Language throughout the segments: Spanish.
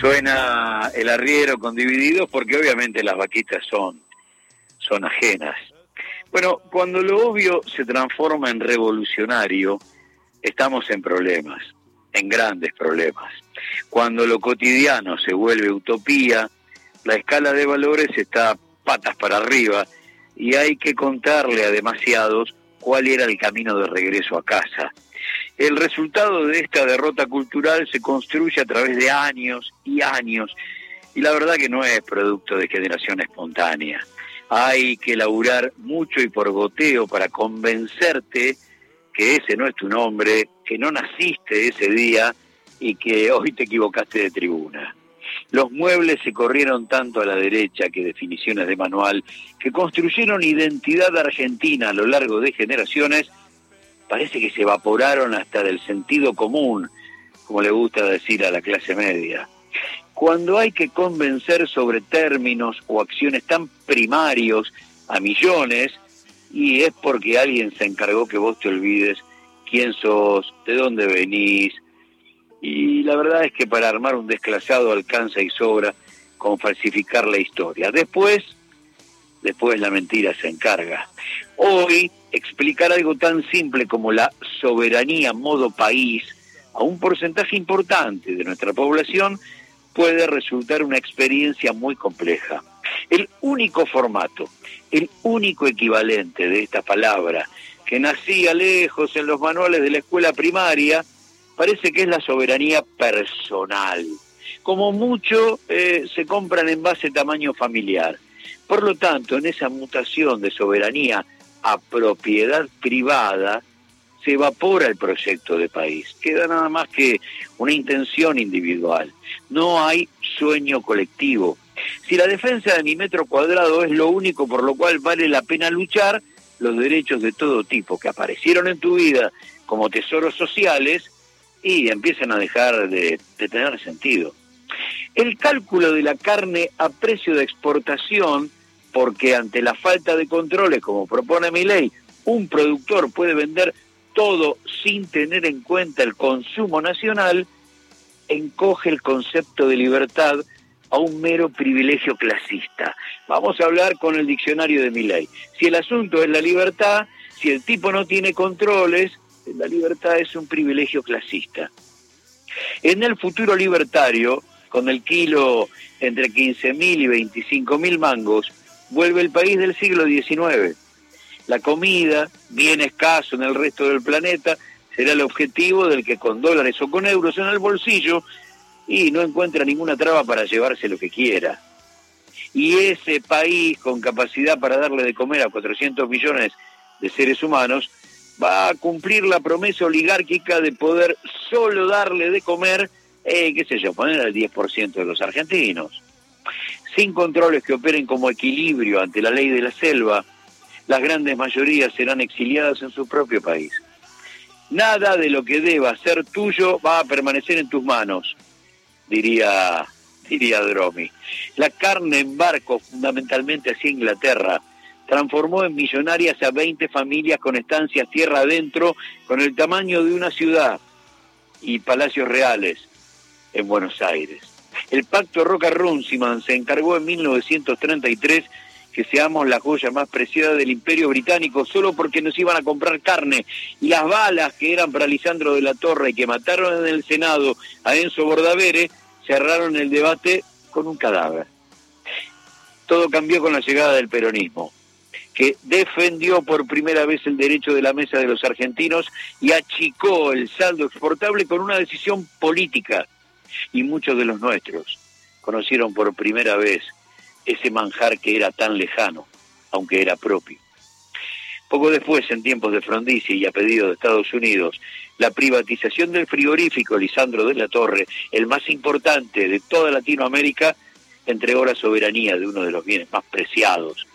Suena el arriero con divididos porque obviamente las vaquitas son, son ajenas. Bueno, cuando lo obvio se transforma en revolucionario, estamos en problemas, en grandes problemas. Cuando lo cotidiano se vuelve utopía, la escala de valores está patas para arriba y hay que contarle a demasiados cuál era el camino de regreso a casa. El resultado de esta derrota cultural se construye a través de años y años y la verdad que no es producto de generación espontánea. Hay que laburar mucho y por goteo para convencerte que ese no es tu nombre, que no naciste ese día y que hoy te equivocaste de tribuna. Los muebles se corrieron tanto a la derecha que definiciones de manual, que construyeron identidad argentina a lo largo de generaciones, parece que se evaporaron hasta del sentido común, como le gusta decir a la clase media. Cuando hay que convencer sobre términos o acciones tan primarios a millones, y es porque alguien se encargó que vos te olvides quién sos, de dónde venís, y la verdad es que para armar un desclasado alcanza y sobra con falsificar la historia. Después, después la mentira se encarga. Hoy, explicar algo tan simple como la soberanía modo país a un porcentaje importante de nuestra población puede resultar una experiencia muy compleja. El único formato, el único equivalente de esta palabra que nacía lejos en los manuales de la escuela primaria, parece que es la soberanía personal. Como mucho eh, se compran en base tamaño familiar. Por lo tanto, en esa mutación de soberanía a propiedad privada, se evapora el proyecto de país. Queda nada más que una intención individual. No hay sueño colectivo. Si la defensa de mi metro cuadrado es lo único por lo cual vale la pena luchar, los derechos de todo tipo que aparecieron en tu vida como tesoros sociales y empiezan a dejar de, tener sentido. El cálculo de la carne a precio de exportación, porque ante la falta de controles, como propone mi ley, un productor puede vender todo sin tener en cuenta el consumo nacional, encoge el concepto de libertad a un mero privilegio clasista. Vamos a hablar con el diccionario de mi ley. Si el asunto es la libertad, si el tipo no tiene controles, la libertad es un privilegio clasista. En el futuro libertario, con el kilo entre 15.000 y 25.000 mangos, vuelve el país del siglo XIX. La comida, bien escaso en el resto del planeta, será el objetivo del que con dólares o con euros en el bolsillo y no encuentra ninguna traba para llevarse lo que quiera. Y ese país con capacidad para darle de comer a 400 millones de seres humanos va a cumplir la promesa oligárquica de poder solo darle de comer, eh, qué sé yo, poner al 10% de los argentinos. Sin controles que operen como equilibrio ante la ley de la selva, las grandes mayorías serán exiliadas en su propio país. Nada de lo que deba ser tuyo va a permanecer en tus manos, diría, diría Dromi. La carne en barco, fundamentalmente hacia Inglaterra, transformó en millonarias a 20 familias con estancias tierra adentro, con el tamaño de una ciudad y palacios reales en Buenos Aires. El pacto Roca-Runciman se encargó en 1933 que seamos la joya más preciada del imperio británico solo porque nos iban a comprar carne y las balas que eran para Lisandro de la Torre y que mataron en el Senado a Enzo Bordavere cerraron el debate con un cadáver. Todo cambió con la llegada del peronismo que defendió por primera vez el derecho de la mesa de los argentinos y achicó el saldo exportable con una decisión política. Y muchos de los nuestros conocieron por primera vez ese manjar que era tan lejano, aunque era propio. Poco después, en tiempos de Frondizi y a pedido de Estados Unidos, la privatización del frigorífico Lisandro de la Torre, el más importante de toda Latinoamérica, entregó la soberanía de uno de los bienes más preciados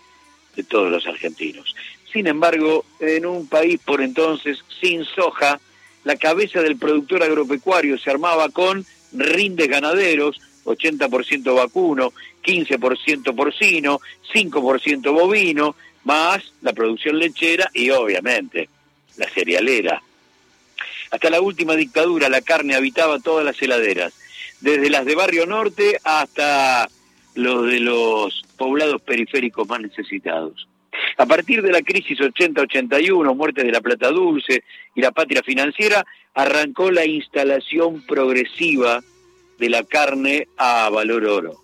de todos los argentinos. Sin embargo, en un país por entonces sin soja, la cabeza del productor agropecuario se armaba con rindes ganaderos, 80% vacuno, 15% porcino, 5% bovino, más la producción lechera y obviamente la cerealera. Hasta la última dictadura la carne habitaba todas las heladeras. desde las de Barrio Norte hasta los de los poblados periféricos más necesitados. A partir de la crisis 80-81, muerte de la plata dulce y la patria financiera, arrancó la instalación progresiva de la carne a valor oro.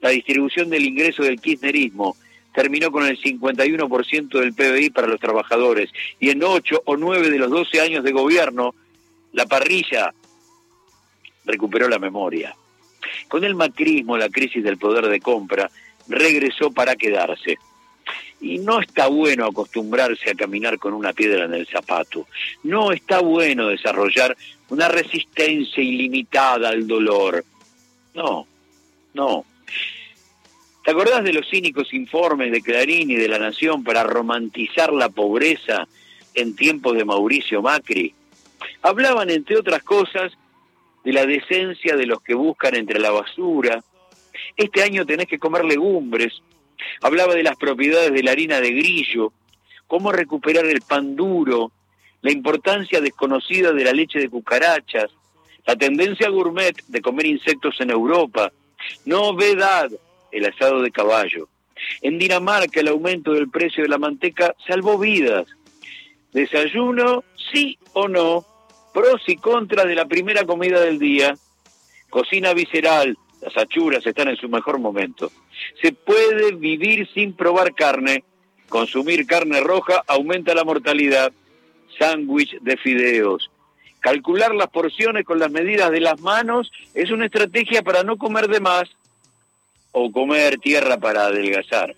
La distribución del ingreso del kirchnerismo terminó con el 51% del PBI para los trabajadores y en 8 o 9 de los 12 años de gobierno, la parrilla recuperó la memoria. Con el macrismo, la crisis del poder de compra regresó para quedarse. Y no está bueno acostumbrarse a caminar con una piedra en el zapato. No está bueno desarrollar una resistencia ilimitada al dolor. No, no. ¿Te acordás de los cínicos informes de Clarín y de La Nación para romantizar la pobreza en tiempos de Mauricio Macri? Hablaban, entre otras cosas, de la decencia de los que buscan entre la basura. Este año tenés que comer legumbres. Hablaba de las propiedades de la harina de grillo, cómo recuperar el pan duro, la importancia desconocida de la leche de cucarachas, la tendencia gourmet de comer insectos en Europa, novedad, el asado de caballo. En Dinamarca el aumento del precio de la manteca salvó vidas. Desayuno, sí o no, pros y contras de la primera comida del día, cocina visceral, las achuras están en su mejor momento. Se puede vivir sin probar carne, consumir carne roja aumenta la mortalidad, sándwich de fideos. Calcular las porciones con las medidas de las manos es una estrategia para no comer de más o comer tierra para adelgazar.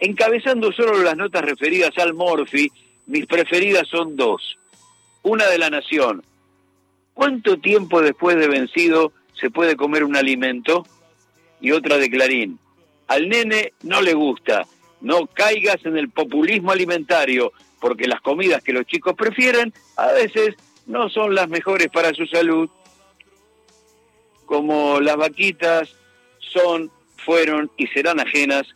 Encabezando solo las notas referidas al Morphy, mis preferidas son dos una de la nación. ¿Cuánto tiempo después de vencido se puede comer un alimento? Y otra de Clarín. Al nene no le gusta. No caigas en el populismo alimentario, porque las comidas que los chicos prefieren a veces no son las mejores para su salud. Como las vaquitas son, fueron y serán ajenas,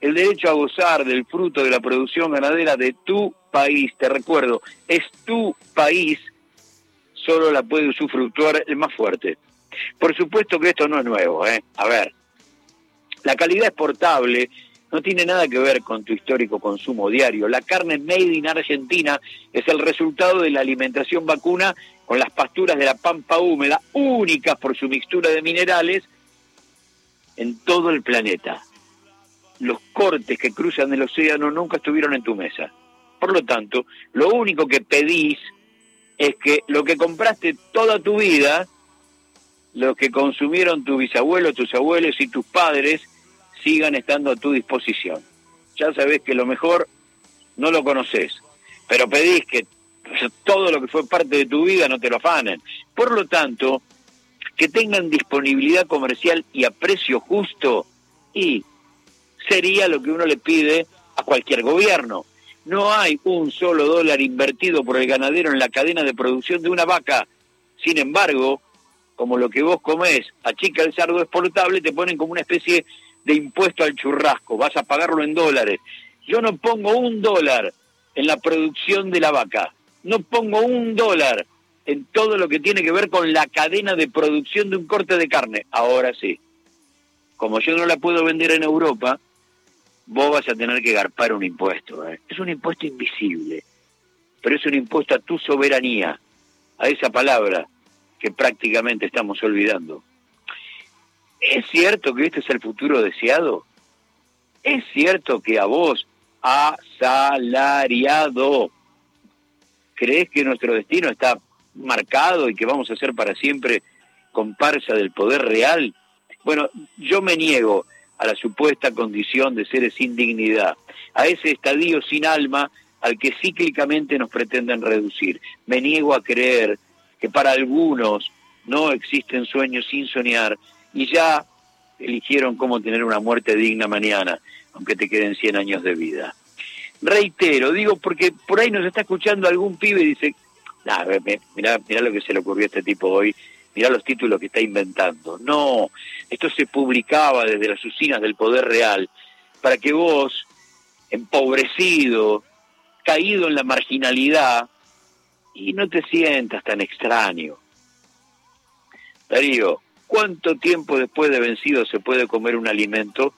el derecho a gozar del fruto de la producción ganadera de tu país, te recuerdo, es tu país, solo la puede usufructuar el más fuerte. Por supuesto que esto no es nuevo, ¿eh? A ver, la calidad exportable no tiene nada que ver con tu histórico consumo diario. La carne made in Argentina es el resultado de la alimentación vacuna con las pasturas de la pampa húmeda, únicas por su mixtura de minerales en todo el planeta. Los cortes que cruzan el océano nunca estuvieron en tu mesa. Por lo tanto, lo único que pedís es que lo que compraste toda tu vida, lo que consumieron tus bisabuelos, tus abuelos y tus padres, sigan estando a tu disposición. Ya sabés que lo mejor no lo conoces, pero pedís que todo lo que fue parte de tu vida no te lo afanen. Por lo tanto, que tengan disponibilidad comercial y a precio justo, y sería lo que uno le pide a cualquier gobierno. No hay un solo dólar invertido por el ganadero en la cadena de producción de una vaca. Sin embargo, como lo que vos comés achica el sardo exportable, te ponen como una especie de impuesto al churrasco. Vas a pagarlo en dólares. Yo no pongo un dólar en la producción de la vaca. No pongo un dólar en todo lo que tiene que ver con la cadena de producción de un corte de carne. Ahora sí. Como yo no la puedo vender en Europa, vos vas a tener que garpar un impuesto. ¿eh? Es un impuesto invisible, pero es un impuesto a tu soberanía, a esa palabra que prácticamente estamos olvidando. ¿Es cierto que este es el futuro deseado? ¿Es cierto que a vos, asalariado, crees que nuestro destino está marcado y que vamos a ser para siempre comparsa del poder real? Bueno, yo me niego a la supuesta condición de seres sin dignidad, a ese estadio sin alma al que cíclicamente nos pretenden reducir. Me niego a creer que para algunos no existen sueños sin soñar y ya eligieron cómo tener una muerte digna mañana, aunque te queden 100 años de vida. Reitero, digo porque por ahí nos está escuchando algún pibe y dice, nah, mirá, mirá lo que se le ocurrió a este tipo hoy, mirá los títulos que está inventando. No, esto se publicaba desde las usinas del poder real para que vos, empobrecido, caído en la marginalidad, y no te sientas tan extraño. Darío, cuánto tiempo después de vencido se puede comer un alimento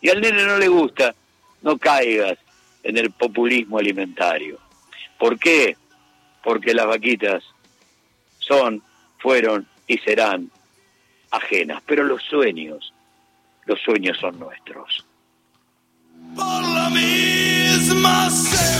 y al nene no le gusta, no caigas en el populismo alimentario. ¿Por qué? Porque las vaquitas son, fueron y serán ajenas, pero los sueños, los sueños son nuestros.